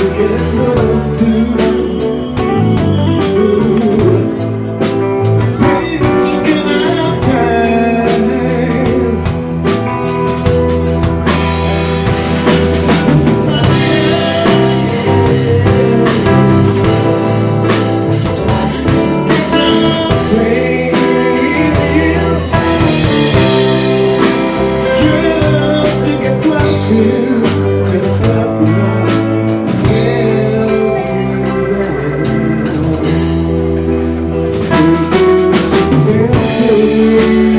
forget those two will.